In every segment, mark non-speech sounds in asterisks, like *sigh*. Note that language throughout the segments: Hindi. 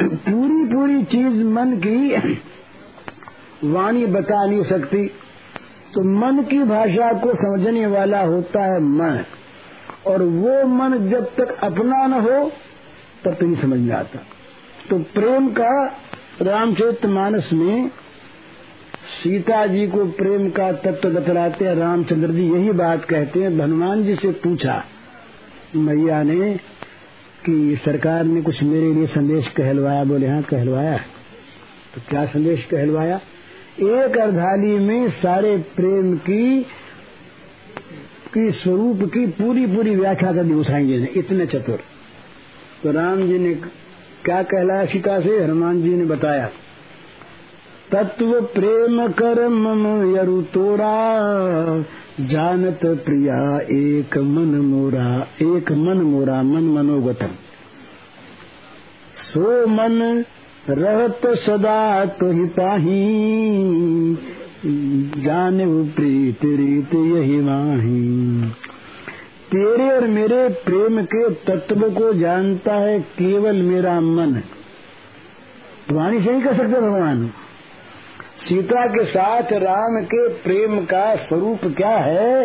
पूरी पूरी चीज़ मन की वाणी बता नहीं सकती। तो मन की भाषा को समझने वाला होता है मन। और वो मन जब तक अपना न हो, तब तक नहीं समझ में आता। तो प्रेम का रामचरित मानस में सीता जी को प्रेम का तत्व बतलाते हैं। रामचंद्र जी यही बात कहते हैं। हनुमान जी से पूछा, मैया ने कि सरकार ने कुछ मेरे लिए संदेश कहलवाया, बोले हाँ कहलवाया। तो क्या संदेश कहलवाया? एक अर्धाली में सारे प्रेम की की स्वरूप की पूरी पूरी व्याख्या कर दी गोसाई जी ने, इतने चतुर। तो राम जी ने क्या कहलाया सीता से? हनुमान जी ने बताया, तत्व प्रेम कर यरु तोरा जानत प्रिया, एक मन मोरा, एक मन मोरा, मन मनोगतम। सो मन रहत सदा तो ही पाही, जाने प्रीत रीत यही माही। तेरे और मेरे प्रेम के तत्व को जानता है केवल मेरा मन। वाणी से ही कर सकते भगवान? सीता के साथ राम के प्रेम का स्वरूप क्या है?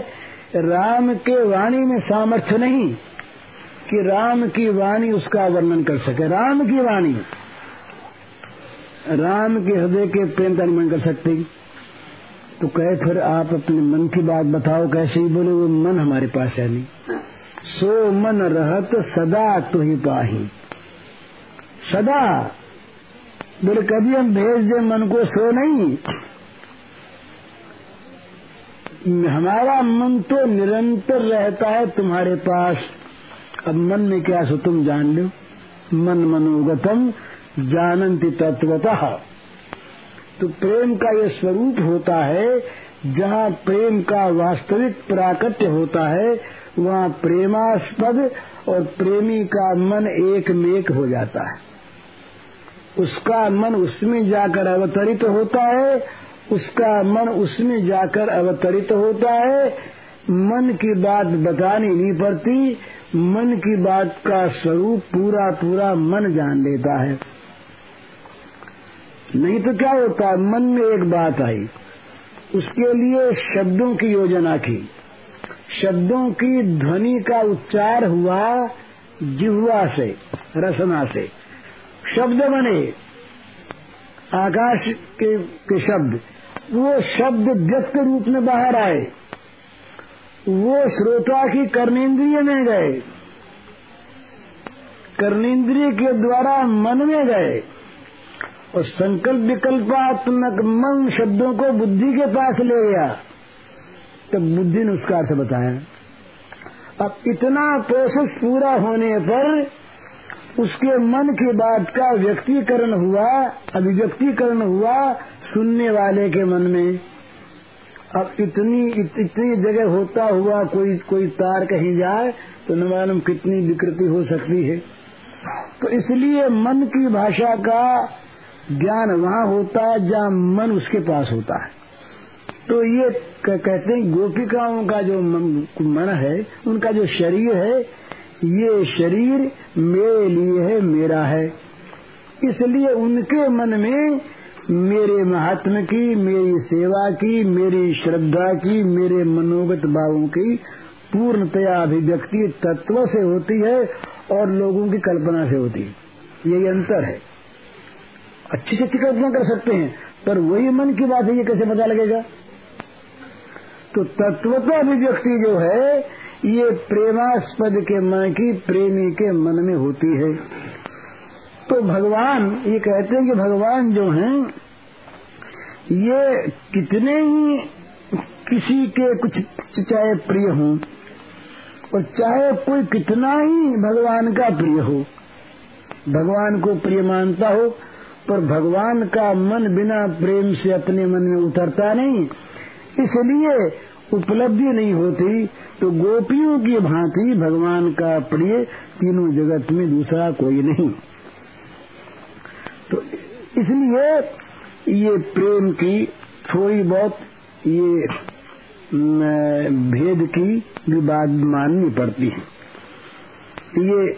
राम के वाणी में सामर्थ्य नहीं कि राम की वाणी उसका वर्णन कर सके। राम की वाणी। राम के हृदय के प्रेम का अनुमान कर सकते तो कहे फिर आप अपने मन की बात बताओ, कैसे ही बोले, वो मन हमारे पास है नहीं। सो मन रहत सदा तो ही पाही। सदा बोले, कभी हम भेज दे, मन को सो नहीं। हमारा मन तो निरंतर रहता है तुम्हारे पास। अब मन में क्या सो तुम जान लो। मन मनोगतम जानंती तत्वतः तो प्रेम का ये स्वरूप होता है, जहाँ प्रेम का वास्तविक प्राकट्य होता है, वहाँ प्रेमास्पद और प्रेमी का मन एक में एक हो जाता है। उसका मन उसमें जाकर अवतरित होता है, उसका मन उसमें जाकर अवतरित होता है। मन की बात बतानी नहीं पड़ती, मन की बात का स्वरूप पूरा पूरा मन जान लेता है। नहीं तो क्या होता, मन में एक बात आई, उसके लिए शब्दों की योजना की। शब्दों की ध्वनि का उच्चार हुआ जिह्वा से, रसना से। शब्द बने। आकाश के, के शब्द। वो शब्द व्यक्त रूप में बाहर आए। वो श्रोता की कर्णेन्द्रिय में गए। कर्णेन्द्रिय के द्वारा मन में गए। और संकल्प विकल्पात्मक मन शब्दों को बुद्धि के पास ले गया। तब बुद्धि ने उसका अर्थ बताया। अब इतना प्रोसेस पूरा होने पर उसके मन की बात का व्यक्तिकरण हुआ अभिव्यक्तिकरण हुआ सुनने वाले के मन में। अब इतनी इत, इतनी जगह होता हुआ कोई कोई तार कहीं जाए तो न मालूम कितनी विकृति हो सकती है। तो इसलिए मन की भाषा का ज्ञान वहाँ होता है जहाँ मन उसके पास होता है। तो ये कहते हैं गोपिकाओं का जो मन है उनका जो शरीर है ये शरीर मेरे लिए है, मेरा है। इसलिए उनके मन में मेरे महात्म की, मेरी सेवा की, मेरी श्रद्धा की, मेरे मनोगत भावों की पूर्णतया अभिव्यक्ति तत्व से होती है और लोगों की कल्पना से होती है। यही अंतर है। अच्छी से अच्छी कल्पना कर सकते हैं, पर वही मन की बात है, ये कैसे पता लगेगा? तो तत्वता अभिव्यक्ति जो है ये प्रेमास्पद के मन की प्रेमी के मन में होती है। तो भगवान, ये कहते हैं कि भगवान जो हैं, ये कितने ही किसी के कुछ चाहे प्रिय हों, और चाहे कोई कितना ही भगवान का प्रिय हो, भगवान को प्रिय मानता हो, पर भगवान का मन बिना प्रेम से अपने मन में उतरता नहीं, इसलिए उपलब्धि नहीं होती तो गोपियों की भांति भगवान का प्रिय तीनों जगत में दूसरा कोई नहीं। तो इसलिए ये प्रेम की, थोड़ी बहुत ये भेद की भी बात माननी पड़ती है। ये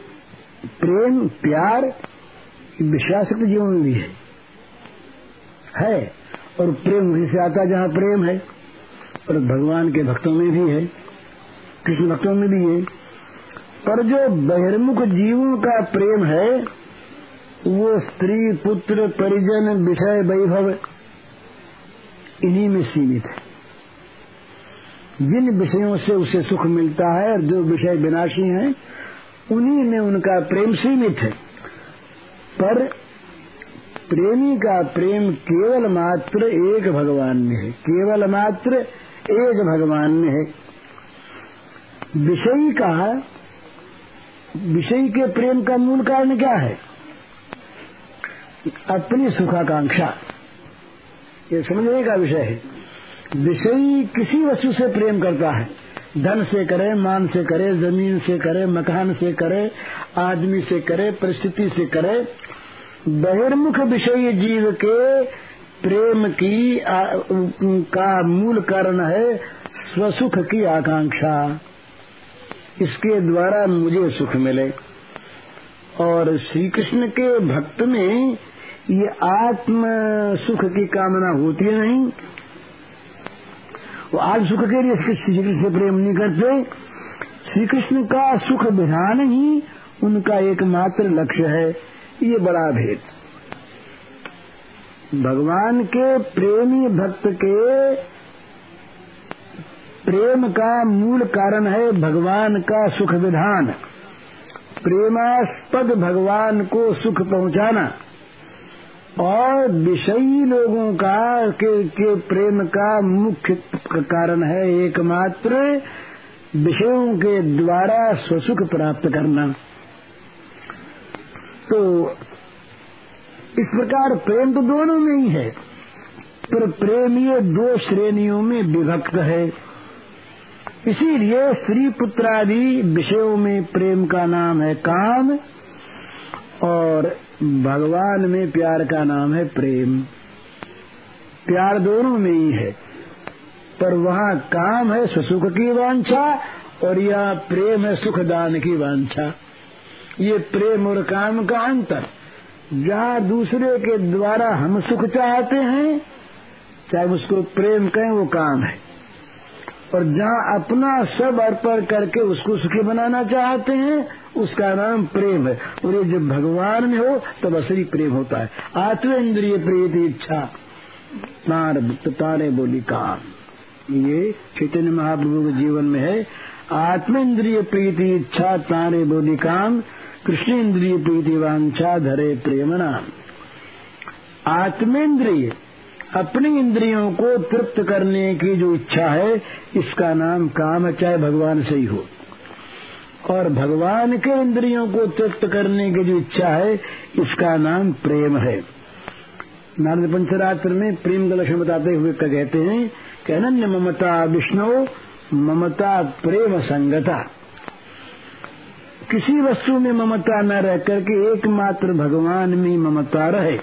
प्रेम, प्यार विषयाशक्त जीवन भी है। है, और प्रेम उसी से आता जहाँ प्रेम है, और भगवान के भक्तों में भी है। कृष्ण भक्तों में भी है। पर जो बहिर्मुख जीवों का प्रेम है, वो स्त्री पुत्र परिजन विषय वैभव इन्हीं में सीमित है। जिन विषयों से उसे सुख मिलता है और जो विषय विनाशी हैं, उन्हीं में उनका प्रेम सीमित है। पर प्रेमी का प्रेम केवल मात्र एक भगवान में है। केवल मात्र एक भगवान में है। विषयी का विषयी के प्रेम का मूल कारण क्या है? अपनी सुखाकांक्षा। ये समझने का विषय है। विषयी किसी वस्तु से प्रेम करता है। धन से करे मान से करे ज़मीन से करे मकान से करे आदमी से करे परिस्थिति से करे। बहिर्मुख विषय जीव के प्रेम की आ, का मूल कारण है स्वसुख की आकांक्षा। इसके द्वारा मुझे सुख मिले। और श्री कृष्ण के भक्त में ये आत्म सुख की कामना होती नहीं। वो आज सुख के लिए श्री कृष्ण से प्रेम नहीं करते। श्री कृष्ण का सुख विधान ही उनका एकमात्र लक्ष्य है, ये बड़ा भेद। भगवान के प्रेमी भक्त के प्रेम का मूल कारण है भगवान का सुख विधान। प्रेमास्पद भगवान को सुख पहुंचाना। और विषयी लोगों का के, के प्रेम का मुख्य कारण है एकमात्र विषयों के द्वारा स्वसुख प्राप्त करना। तो इस प्रकार प्रेम तो दोनों में ही है पर प्रेम ये दो श्रेणियों में विभक्त है। इसीलिए स्त्री पुत्र आदि विषयों में प्रेम का नाम है काम और भगवान में प्यार का नाम है प्रेम। प्यार दोनों में ही है, पर वहाँ काम है सुख की वांछा और यह प्रेम है सुख दान की वांछा। ये प्रेम और काम का अंतर, जहाँ दूसरे के द्वारा हम सुख चाहते हैं, चाहे उसको प्रेम कहें वो काम है। और जहाँ अपना सब अर्पण करके उसको सुखी बनाना चाहते हैं, उसका नाम प्रेम है। और ये जब भगवान में हो, तब असली प्रेम होता है। आत्म इंद्रिय प्रीति इच्छा। तार तारे बोली काम। ये चैतन्य महाप्रभु के जीवन में है। आत्म इंद्रिय प्रीति इच्छा, तारे बोली काम। कृष्ण इंद्रिय प्रीति वांछा, धरे प्रेम नाम। आत्मेंद्रिय अपनी इंद्रियों को तृप्त करने की जो इच्छा है, इसका नाम काम है चाहे भगवान से ही हो। और भगवान के इंद्रियों को तृप्त करने की जो इच्छा है, इसका नाम प्रेम है। नारद पंचरात्र में प्रेम का लक्षण बताते हुए कहते हैं, कि अनन्य ममता विष्णु, ममता प्रेम संगता। किसी वस्तु में ममता न रह करके एकमात्र भगवान में ममता रहे।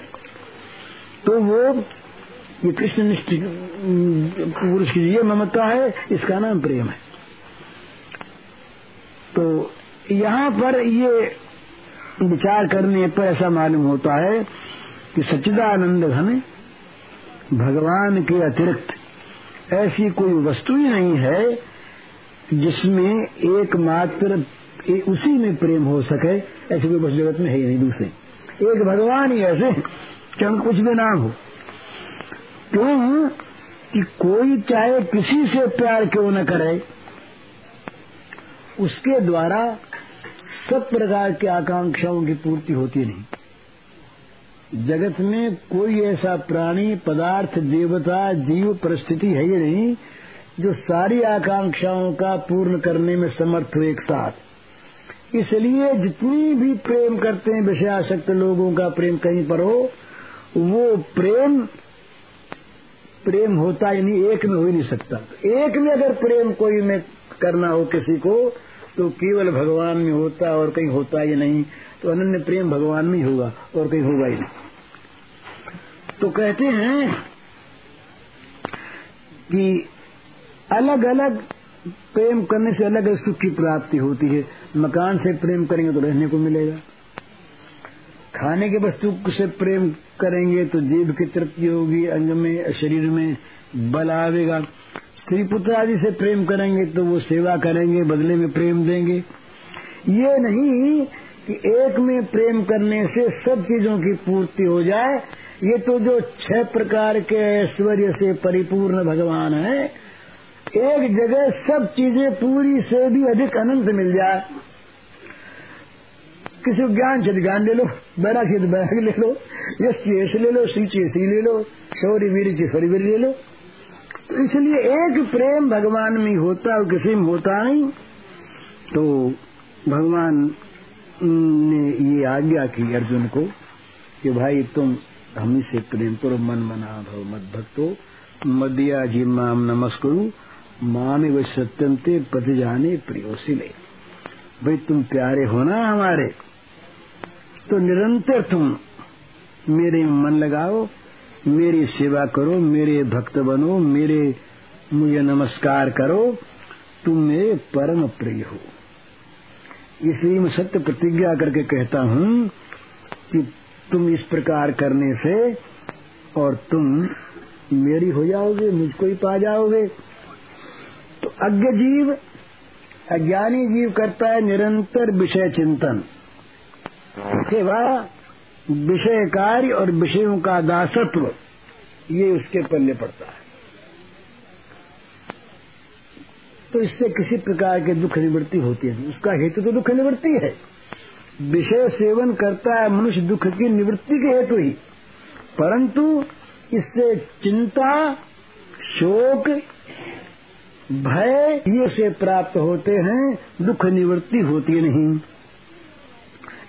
तो वो ये कृष्ण निष्ठ पुरुष की ये ममता है, इसका नाम प्रेम है। तो यहाँ पर ये विचार करने पर ऐसा मालूम होता है कि सच्चिदानंद घन भगवान के अतिरिक्त ऐसी कोई वस्तु ही नहीं है जिसमें एकमात्र उसी में प्रेम हो सके, ऐसी कोई वस्तु जगत में है ही नहीं दूसरे। एक भगवान ही ऐसे कि कुछ भी नाम हो। क्यों? कि कोई चाहे किसी से प्यार क्यों न करे। उसके द्वारा सब प्रकार की आकांक्षाओं की पूर्ति होती नहीं। जगत में कोई ऐसा प्राणी, पदार्थ, देवता, जीव, परिस्थिति है ही नहीं, जो सारी आकांक्षाओं का पूर्ण करने में समर्थ हो एक साथ। इसलिए जितनी भी प्रेम करते हैं विषयाशक्त लोगों का प्रेम कहीं पर हो, वो प्रेम प्रेम होता ही नहीं, एक में हो ही नहीं सकता। एक में अगर प्रेम कोई में करना हो किसी को तो केवल भगवान में होता और कहीं होता ही नहीं तो अनन्य प्रेम भगवान में होगा और कहीं होगा ही नहीं। तो कहते हैं कि अलग अलग प्रेम करने से अलग अलग सुख की प्राप्ति होती है। मकान से प्रेम करेंगे तो रहने को मिलेगा। खाने के वस्तु से प्रेम करेंगे तो जीव की तृप्ति होगी, अंग में, शरीर में बल आवेगा। स्त्री पुत्र आदि से प्रेम करेंगे तो वो सेवा करेंगे, बदले में प्रेम देंगे। ये नहीं कि एक में प्रेम करने से सब चीज़ों की पूर्ति हो जाए, ये तो जो छह प्रकार के ऐश्वर्य से परिपूर्ण भगवान है, एक जगह सब चीज़ें पूरी से भी अधिक अनंत मिल जाए। किसी को ज्ञान से ज्ञान ले लो बैराग से बैराग ले लो यश यश ले लो, श्री ची ले लो शौर्य वीर ची शौर्य वीर ले लो। तो इसलिए एक प्रेम भगवान में होता और किसी में होता नहीं। तो भगवान ने ये आज्ञा की अर्जुन को कि भाई तुम हम से प्रेम करो, मन मना भव मत भक्तो। मदिया जी, माम नमस्करू। मामी सत्यंते पति जाने प्रियोसिले भाई तुम प्यारे हो ना हमारे। तो निरंतर तुम मेरे मन लगाओ, मेरी सेवा करो, मेरे भक्त बनो, मेरे मुझे नमस्कार करो, तुम मेरे परम प्रिय हो। इसलिए मैं सत्य प्रतिज्ञा करके कहता हूँ कि तुम इस प्रकार करने से और तुम मेरी हो जाओगे, मुझको ही पा जाओगे। तो अज्ञ जीव, अज्ञानी जीव करता है निरंतर विषय चिंतन। सेवा विषय कार्य और विषयों का दासत्व, ये उसके पल्ले पड़ता है। तो इससे किसी प्रकार के दुख निवृत्ति होती है उसका हेतु तो दुख निवृत्ति है। विषय सेवन करता है मनुष्य दुख की निवृत्ति के हेतु ही। परंतु इससे चिंता, शोक, भय, ये से प्राप्त होते हैं, दुख निवृत्ति होती नहीं।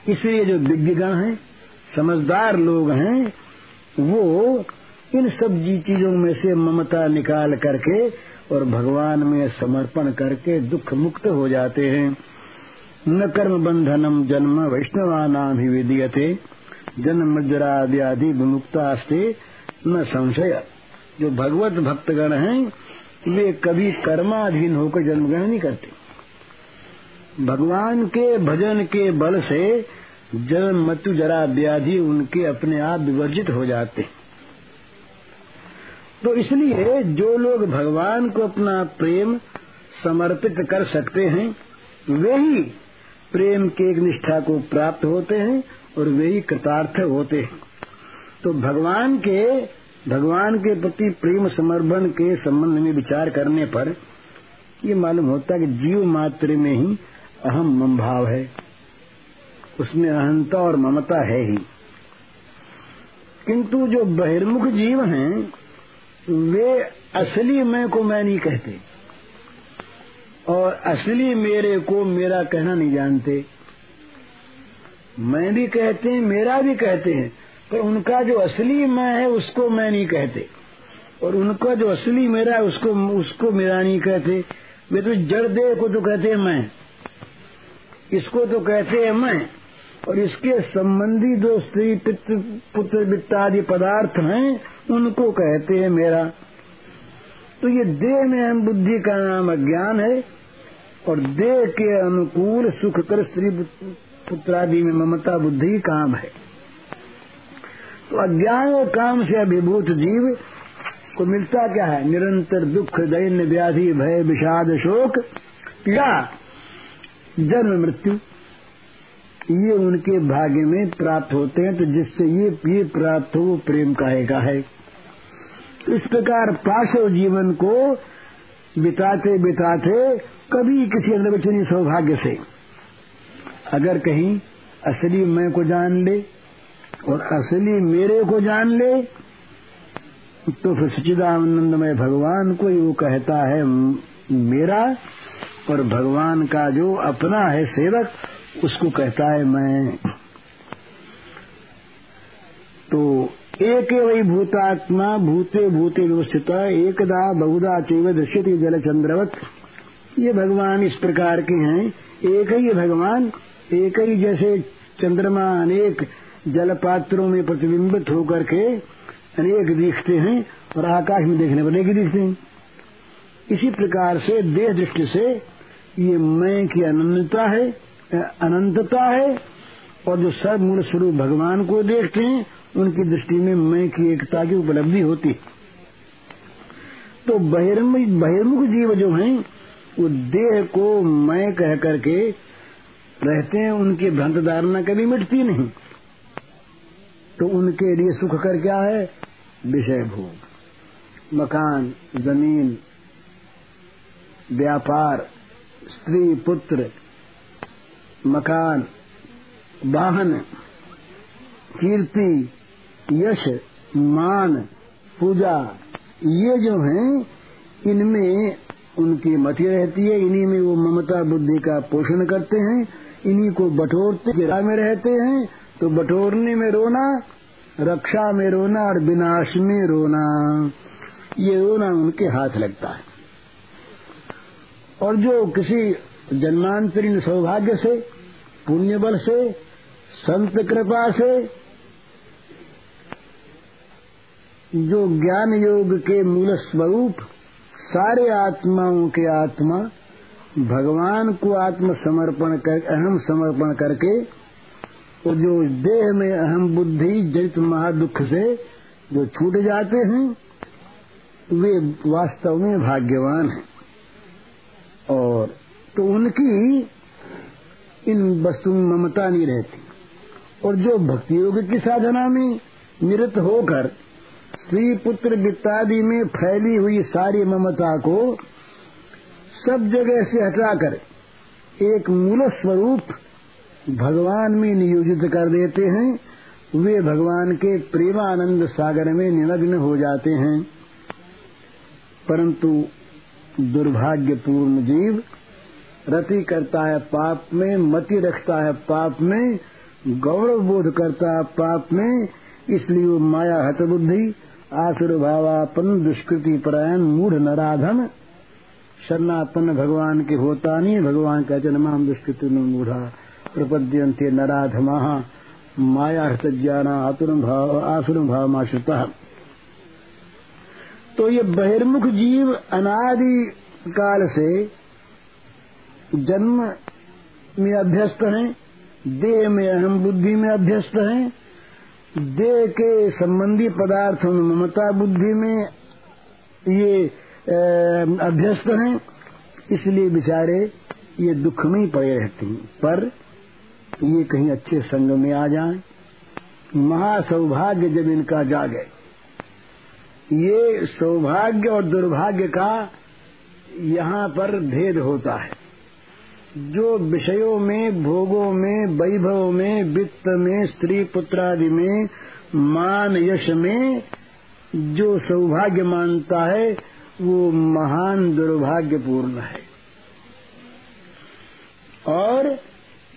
इसलिए जो विज्ञगण हैं, समझदार लोग हैं, वो इन सब चीज़ों में से ममता निकाल करके और भगवान में समर्पण करके दुख मुक्त हो जाते हैं। न कर्म बंधनम जन्म वैष्णवा नाम ही विधीयते, जन्म व्याधि विमुक्तास्ते, न संशय। जो भगवत भक्तगण हैं, वे कभी कर्माधीन होकर जन्म ग्रहण नहीं करते। भगवान के भजन के बल से जन्म मृत्यु जरा व्याधि उनके अपने आप विवर्जित हो जाते। तो इसलिए जो लोग भगवान को अपना प्रेम समर्पित कर सकते हैं, वे ही प्रेम के एक निष्ठा को प्राप्त होते हैं और वे ही कृतार्थ होते हैं। तो भगवान के भगवान के प्रति प्रेम समर्पण के संबंध में विचार करने पर ये मालूम होता है कि जीव मात्र में ही अहम मम भाव है। उसमें अहंता और ममता है ही। किंतु जो बहिर्मुख जीव हैं, वे असली मैं को मैं नहीं कहते। और असली मेरे को मेरा कहना नहीं जानते। मैं भी कहते हैं मेरा भी कहते हैं, पर उनका जो असली मैं है, उसको मैं नहीं कहते। और उनका जो असली मेरा है, उसको उसको मेरा नहीं कहते। वे तो जड़ देह को तो कहते हैं मैं। इसको तो कहते हैं मैं, और इसके संबंधी जो स्त्री पित्र पुत्र वित्तादि पदार्थ हैं, उनको कहते हैं मेरा। तो ये देह में हम बुद्धि का नाम अज्ञान है, और देह के अनुकूल सुख कर स्त्री पुत्रादि में ममता बुद्धि काम है। तो अज्ञान और काम से अभिभूत जीव को मिलता क्या है? निरंतर दुख, दैन्य, व्याधि, भय, विषाद, शोक, पीड़ा। जन्म मृत्यु, ये उनके भाग्य में प्राप्त होते हैं तो जिससे ये ये प्राप्त हो, वो प्रेम कहेगा है। इस प्रकार पार्श्व जीवन को बिताते बिताते कभी किसी अन्य सौभाग्य से। अगर कहीं असली मैं को जान ले और असली मेरे को जान ले तो फिर सचिदानंदमय भगवान को ही वो कहता है, मेरा और भगवान का जो अपना है सेवक, उसको कहता है, मैं तो एक वही भूतात्मा, भूते भूते व्यवस्थित, एकदा बहुधा चैव दृश्यति जल चंद्रवत ये भगवान इस प्रकार के हैं। एक ही भगवान, एक ही जैसे चंद्रमा अनेक जल पात्रों में प्रतिबिंबित होकर के अनेक दिखते हैं और आकाश में देखने पर अनेक दिखते। हैं इसी प्रकार से देह दृष्टि से ये मैं की अनंतता है अनंतता है, और जो सब मूल स्वरूप भगवान को देखते हैं, उनकी दृष्टि में मैं की एकता की उपलब्धि होती तो बहिर्मुख बहिर्मुख जीव जो हैं, वो देह को मैं कह करके रहते हैं, उनकी भ्रांत धारणा कभी मिटती नहीं। तो उनके लिए सुख कर क्या है? विषय भोग। मकान, ज़मीन, व्यापार स्त्री, पुत्र, मकान, वाहन, कीर्ति, यश, मान, पूजा, ये जो हैं, इनमें उनकी मति रहती है, इन्हीं में वो ममता बुद्धि का पोषण करते हैं, इन्हीं को बटोरते गिरा में रहते हैं तो बटोरने में रोना, रक्षा में रोना और विनाश में रोना, ये रोना उनके हाथ लगता है। और जो किसी जन्मांतरीन सौभाग्य से पुण्य बल से, संत कृपा से, जो ज्ञान योग के मूल स्वरूप, सारे आत्माओं के आत्मा, भगवान को आत्म समर्पण कर, अहम समर्पण करके, और जो देह में अहम बुद्धि, जनित महादुख से जो छूट जाते हैं, वे वास्तव में भाग्यवान हैं। और तो उनकी इन वस्तु ममता नहीं रहती। और जो भक्ति योग की साधना में निरत होकर स्त्री पुत्र वित्तादि में फैली हुई सारी ममता को सब जगह से हटाकर एक मूल स्वरूप भगवान में नियोजित कर देते हैं, वे भगवान के प्रेमानंद सागर में निमग्न हो जाते हैं। परंतु दुर्भाग्यपूर्ण जीव। रति करता है पाप में, मति रखता है पाप में गौरव बोध करता है पाप में, इसलिए वो माया हत बुद्धि आसुर भावापन दुष्कृति परायण, मूढ़ नराधन। शरणापन भगवान के होता नहीं भगवान का जन्माम दुष्कृति में मूढ़ा। प्रपद्यंते नराधमा। माया हत ज्ञाना, आतुर भाव, आसुर भाव माश्रुता तो ये बहिर्मुख जीव अनादि काल से जन्म में अभ्यस्त हैं, देह में अहम बुद्धि में अभ्यस्त हैं, देह के संबंधी पदार्थों में ममता बुद्धि में ये अभ्यस्त हैं, इसलिए बेचारे ये दुख में ही पड़े रहते हैं। पर ये कहीं अच्छे संग में आ जाएँ। महासौभाग्य जब इनका जागे ये सौभाग्य और दुर्भाग्य का यहाँ पर भेद होता है। जो विषयों में, भोगों में, वैभव में, वित्त में, स्त्री पुत्र आदि में, मान यश में जो सौभाग्य मानता है, वो महान दुर्भाग्यपूर्ण है। और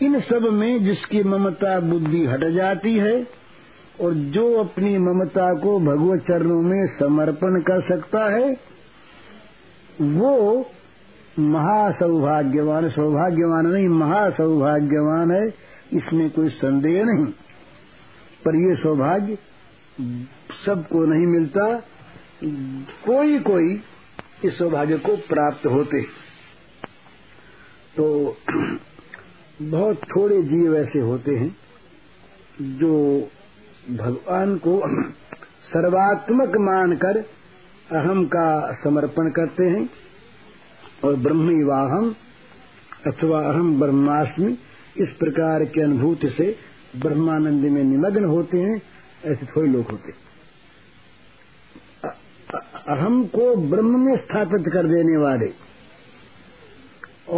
इन सब में जिसकी ममता बुद्धि हट जाती है और जो अपनी ममता को भगवत चरणों में समर्पण कर सकता है, वो महासौभाग्यवान, सौभाग्यवान नहीं, महासौभाग्यवान है, इसमें कोई संदेह नहीं। पर ये सौभाग्य सबको नहीं मिलता, कोई कोई इस सौभाग्य को प्राप्त होते तो *clears throat* बहुत थोड़े जीव ऐसे होते हैं, जो भगवान को सर्वात्मक मानकर अहम का समर्पण करते हैं और ब्रह्म वाहम अथवा अहम ब्रह्मास्मि इस प्रकार के अनुभूति से ब्रह्मानंद में निमग्न होते हैं, ऐसे थोड़े लोग होते अहम को ब्रह्म में स्थापित कर देने वाले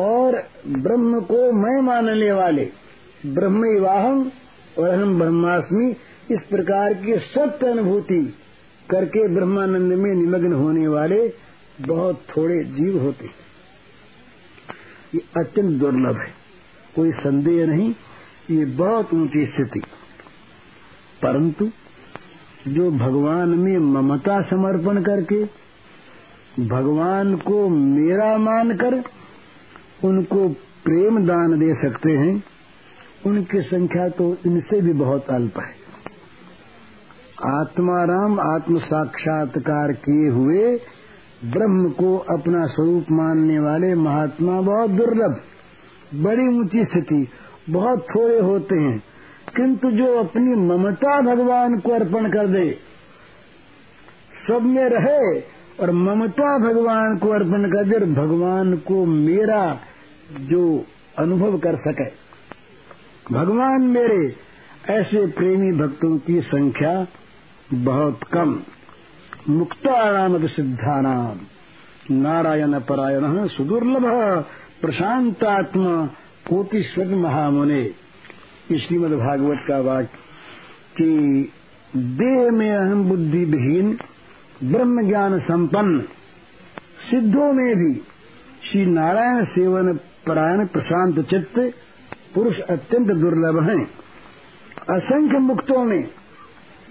और ब्रह्म को मैं मानने वाले ब्रह्म वाहम और अहम ब्रह्मास्मि इस प्रकार की सत्य अनुभूति करके ब्रह्मानंद में निमग्न होने वाले बहुत थोड़े जीव होते ये अत्यंत दुर्लभ है। कोई संदेह नहीं, ये बहुत ऊँची स्थिति। परंतु जो भगवान में ममता समर्पण करके भगवान को मेरा मानकर उनको प्रेम दान दे सकते हैं, उनकी संख्या तो इनसे भी बहुत अल्प है। आत्माराम आत्म साक्षात्कार किए हुए ब्रह्म को अपना स्वरूप मानने वाले महात्मा बहुत दुर्लभ, बड़ी ऊँची स्थिति, बहुत थोड़े होते हैं, किंतु जो अपनी ममता भगवान को अर्पण कर दे, सब में रहे और ममता भगवान को अर्पण कर दे भगवान को मेरा जो अनुभव कर सके। भगवान मेरे, ऐसे प्रेमी भक्तों की संख्या बहुत कम। मुक्तानाम सिद्धानाम नारायण परायण सुदुर्लभ प्रशांतात्मा कोटिश्वर महामुने। श्रीमद भागवत का वाक्य कि देह में अहम बुद्धि विहीन ब्रह्म ज्ञान संपन्न, सिद्धों में भी श्री नारायण सेवन परायण प्रशांत चित्त पुरुष अत्यंत दुर्लभ हैं। असंख्य मुक्तों में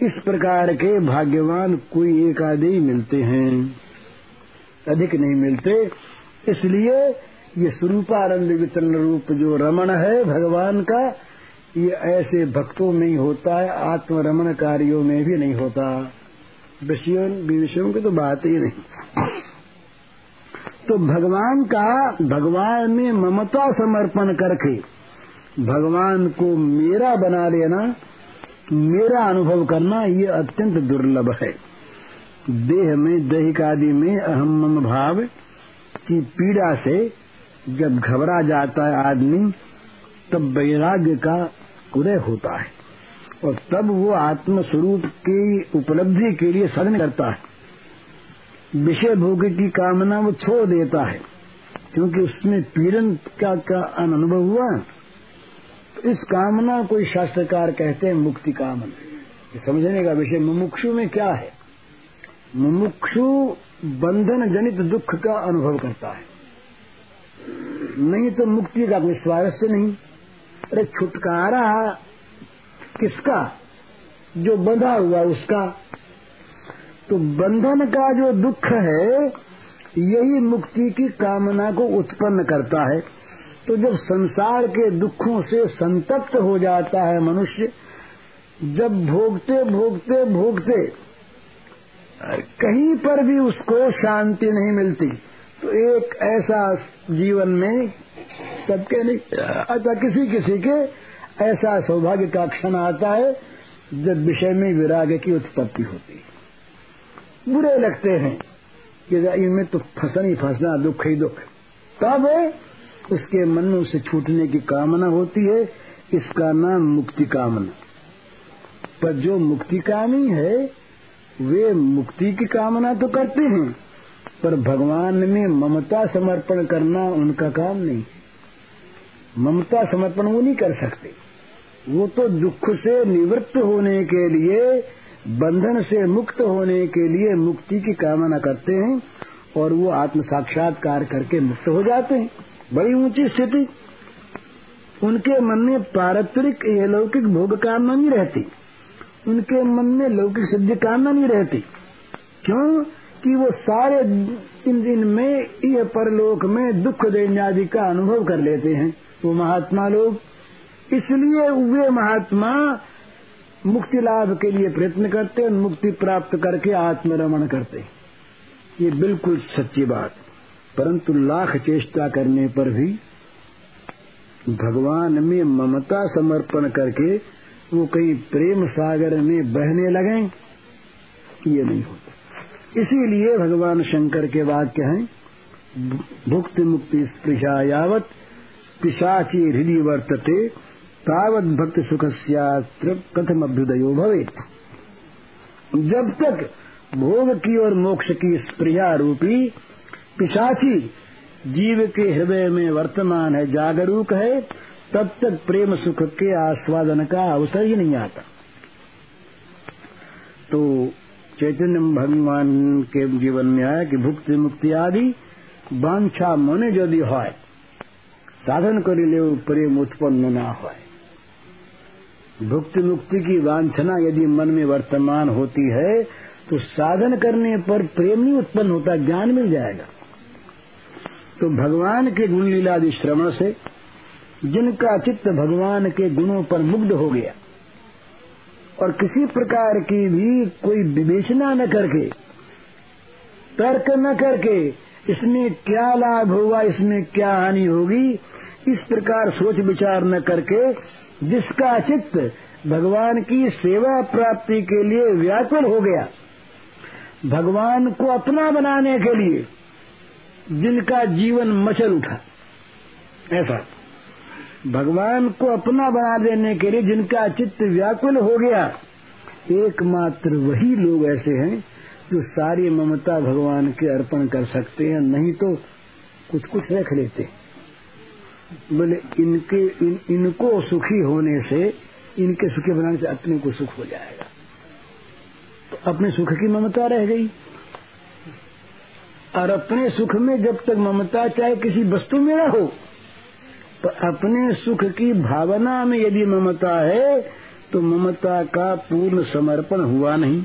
इस प्रकार के भाग्यवान कोई एक आदि मिलते हैं। अधिक नहीं मिलते, इसलिए ये स्वरूपानंद वितरण रूप जो रमण है भगवान का, ये ऐसे भक्तों में ही होता है आत्म रमण कार्यों में भी नहीं होता। विषयों विषयों की तो बात ही नहीं। तो भगवान का, भगवान में ममता समर्पण करके, भगवान को मेरा बना लेना मेरा अनुभव करना ये अत्यंत दुर्लभ है। देह में दैहिक आदि में अहम मम भाव की पीड़ा से जब घबरा जाता है आदमी तब वैराग्य का उदय होता है और तब वो आत्म स्वरूप की उपलब्धि के लिए साधन करता है। विषय भोग की कामना वो छोड़ देता है क्योंकि उसमें पीड़न का, का अनुभव हुआ। इस कामना को शास्त्रकार कहते हैं मुक्ति कामना। समझने का विषय, मुमुक्षु में क्या है? मुमुक्षु बंधन जनित दुख का अनुभव करता है। नहीं तो मुक्ति का कोई स्वारस्य नहीं। अरे छुटकारा किसका? जो बंधा हुआ उसका। तो बंधन का जो दुख है, यही मुक्ति की कामना को उत्पन्न करता है। तो जब संसार के दुखों से संतप्त हो जाता है मनुष्य, जब भोगते भोगते भोगते कहीं पर भी उसको शांति नहीं मिलती। तो एक ऐसा जीवन में सबके नहीं अच्छा किसी किसी के ऐसा सौभाग्य का क्षण आता है, जब विषय में विराग की उत्पत्ति होती है। बुरे लगते हैं कि इनमें तो फंसना ही फंसना, दुख ही दुख। तब उसके मन में उसे छूटने की कामना होती है, इसका नाम मुक्ति कामना। पर जो मुक्ति कामी है, वे मुक्ति की कामना तो करते हैं, पर भगवान में ममता समर्पण करना उनका काम नहीं। ममता समर्पण वो नहीं कर सकते। वो तो दुख से निवृत्त होने के लिए, बंधन से मुक्त होने के लिए मुक्ति की कामना करते हैं, और वो आत्म साक्षात्कार करके मुक्त हो जाते हैं। बड़ी ऊँची स्थिति। उनके मन में पारत्रिक लौकिक भोग कामना नहीं रहती। उनके मन में लौकिक सिद्धि कामना नहीं रहती। क्यों? कि वो सारे इन दिन में यह परलोक में दुख देने आदि का अनुभव कर लेते हैं। वो महात्मा लोग। इसलिए वे महात्मा मुक्ति लाभ के लिए प्रयत्न करते और मुक्ति प्राप्त करके आत्मरमण करते ये बिल्कुल सच्ची बात। परंतु लाख चेष्टा करने पर भी भगवान में ममता समर्पण करके वो कहीं प्रेम सागर में बहने लगे, ये नहीं होता। इसीलिए भगवान शंकर के वाक्य हैं, भुक्ति मुक्ति स्पृशा यावत पिशाची हृदय वर्तते, तावत भक्ति सुख कथम अभ्युदयो भवे जब तक भोग की और मोक्ष की स्प्रिया रूपी पिशाची जीव के हृदय में वर्तमान है, जागरूक है, तब तक प्रेम सुख के आस्वादन का अवसर ही नहीं आता। तो चैतन्य भगवान के जीवन में आया कि भुक्ति मुक्ति आदि बांछा मने यदि है साधन कर ले प्रेम उत्पन्न न हो भुक्ति मुक्ति की वांछना यदि मन में वर्तमान होती है तो साधन करने पर प्रेम नहीं उत्पन्न होता, ज्ञान मिल जाएगा। तो भगवान के गुण लीलादि श्रवण से जिनका चित्त भगवान के गुणों पर मुग्ध हो गया और किसी प्रकार की भी कोई विवेचना न करके, तर्क न करके, इसमें क्या लाभ होगा इसमें क्या हानि होगी, इस प्रकार सोच विचार न करके, जिसका चित्त भगवान की सेवा प्राप्ति के लिए व्याकुल हो गया, भगवान को अपना बनाने के लिए जिनका जीवन मचल उठा। ऐसा। भगवान को अपना बना देने के लिए जिनका चित्त व्याकुल हो गया एकमात्र वही लोग ऐसे हैं जो सारी ममता भगवान के अर्पण कर सकते हैं नहीं तो कुछ कुछ रख लेते। बोले इनके इन, इनको सुखी होने से इनके सुखी बनाने से अपने को सुख हो जाएगा। तो अपने सुख की ममता रह गई। और अपने सुख में जब तक ममता चाहे किसी वस्तु में न हो तो अपने सुख की भावना में यदि ममता है तो ममता का पूर्ण समर्पण हुआ नहीं।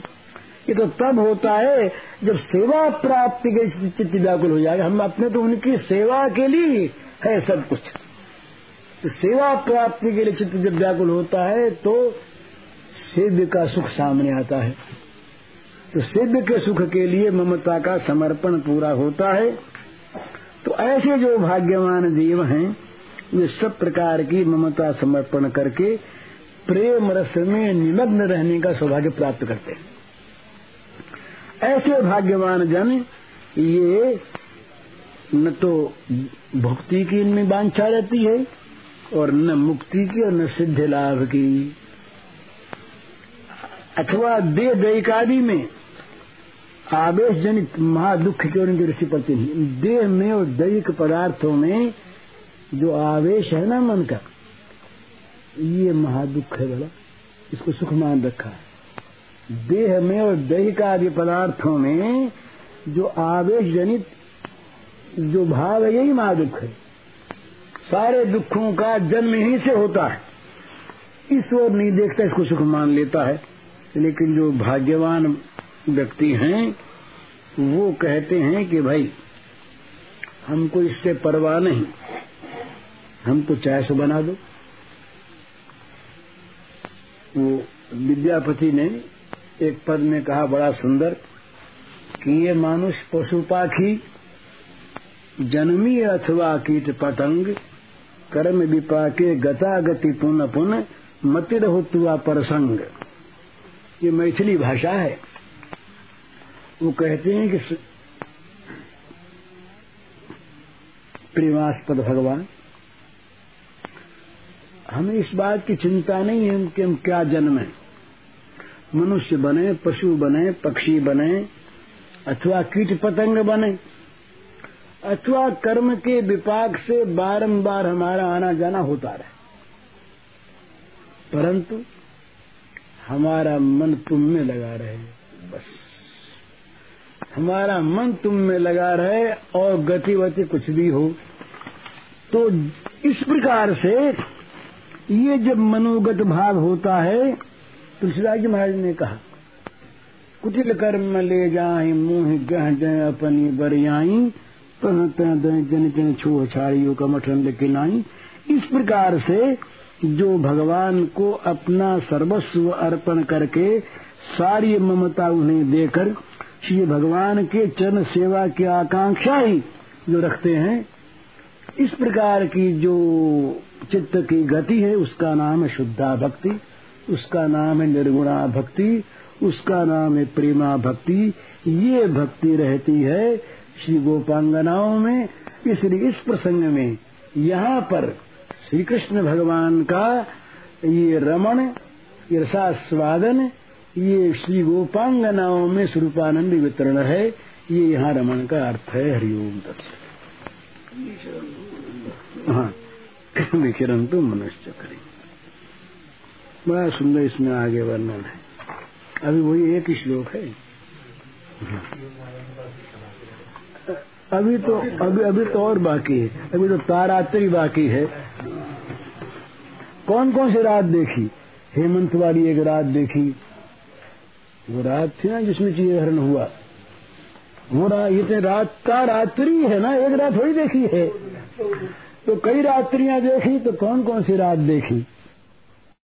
ये तो तब होता है जब सेवा प्राप्ति के चित्त व्याकुल हो जाएगा। हम अपने तो उनकी सेवा के लिए है सब कुछ। तो सेवा प्राप्ति के लिए चित्त जब व्याकुल होता है तो सिद्ध का सुख सामने आता है। तो सिद्ध के सुख के लिए ममता का समर्पण पूरा होता है। तो ऐसे जो भाग्यवान जीव हैं, वे सब प्रकार की ममता समर्पण करके प्रेम रस में निमग्न रहने का सौभाग्य प्राप्त करते हैं। ऐसे भाग्यवान जन, ये न तो भक्ति की इनमें वांछा रहती है और न मुक्ति की और न सिद्ध लाभ की। अथवा देह दैकादि में आवेश जनित महादुख की पड़ती नहीं देह में और दैहिक पदार्थों में जो आवेश है ना मन का, ये महादुख है बड़ा। इसको सुख मान रखा है। देह में और दैहिक आदि पदार्थों में जो आवेश जनित जो भाव है, यही महादुख है। सारे दुखों का जन्म यहीं से होता है। इस ओर नहीं देखता, इसको सुख मान लेता है। लेकिन जो भाग्यवान व्यक्ति हैं, वो कहते हैं कि भाई, हमको इससे परवाह नहीं। हमको चाय से बना दो। वो विद्यापति ने एक पद में कहा, बड़ा सुंदर, कि ये मानुष पशु पाखी जन्मी अथवा कीट पतंग, कर्म विपाके गता गति पुन पुन मतिर होतुआ परसंग। ये मैथिली भाषा है। वो कहते हैं कि प्रेमास्पद भगवान, हमें इस बात की चिंता नहीं है कि हम क्या जन्म है। मनुष्य बने, पशु बने, पक्षी बने, अथवा कीट पतंग बने, अथवा कर्म के विपाक से बारंबार हमारा आना जाना होता रहे। परंतु हमारा मन तुम में लगा रहे, बस। हमारा मन तुम में लगा रहे और गतिवति कुछ भी हो। तो इस प्रकार से ये जब मनोगत भाव होता है, तुलसीदास जी महाराज ने कहा, कुटिल कर्म ले जाए, मुँह गह जय अपनी बरियाई तन तन जन जन छो छाड़ियों का मठन लेके लाई इस प्रकार से जो भगवान को अपना सर्वस्व अर्पण करके सारी ममता उन्हें देकर श्री भगवान के चरण सेवा की आकांक्षा ही जो रखते हैं, इस प्रकार की जो चित्त की गति है, उसका नाम है शुद्धा भक्ति, उसका नाम है निर्गुणा भक्ति, उसका नाम है प्रेमा भक्ति, ये भक्ति रहती है श्री गोपांगनाओं में। इसलिए इस प्रसंग में यहाँ पर श्री कृष्ण भगवान का ये रमण, ये रसास्वादन ये श्री गोपांगनाओं में स्वरूपानंद वितरण है, ये यहाँ रमण का अर्थ है हरिओम दर्शन हाँ विकिरण तो मनुष्य करें। बड़ा सुंदर इसमें आगे वर्णन है। अभी वही एक श्लोक है। अभी तो अभी अभी तो और बाकी है। अभी तो तारात्रि बाकी है। कौन कौन सी रात देखी? हेमंत वाली एक रात देखी। वो रात थी ना जिसमें चीज़ हरण हुआ। वो रात ये तो रात का रात्रि है ना, एक रात थोड़ी देखी है। तो कई रात्रियाँ देखी तो कौन कौन सी रात देखी?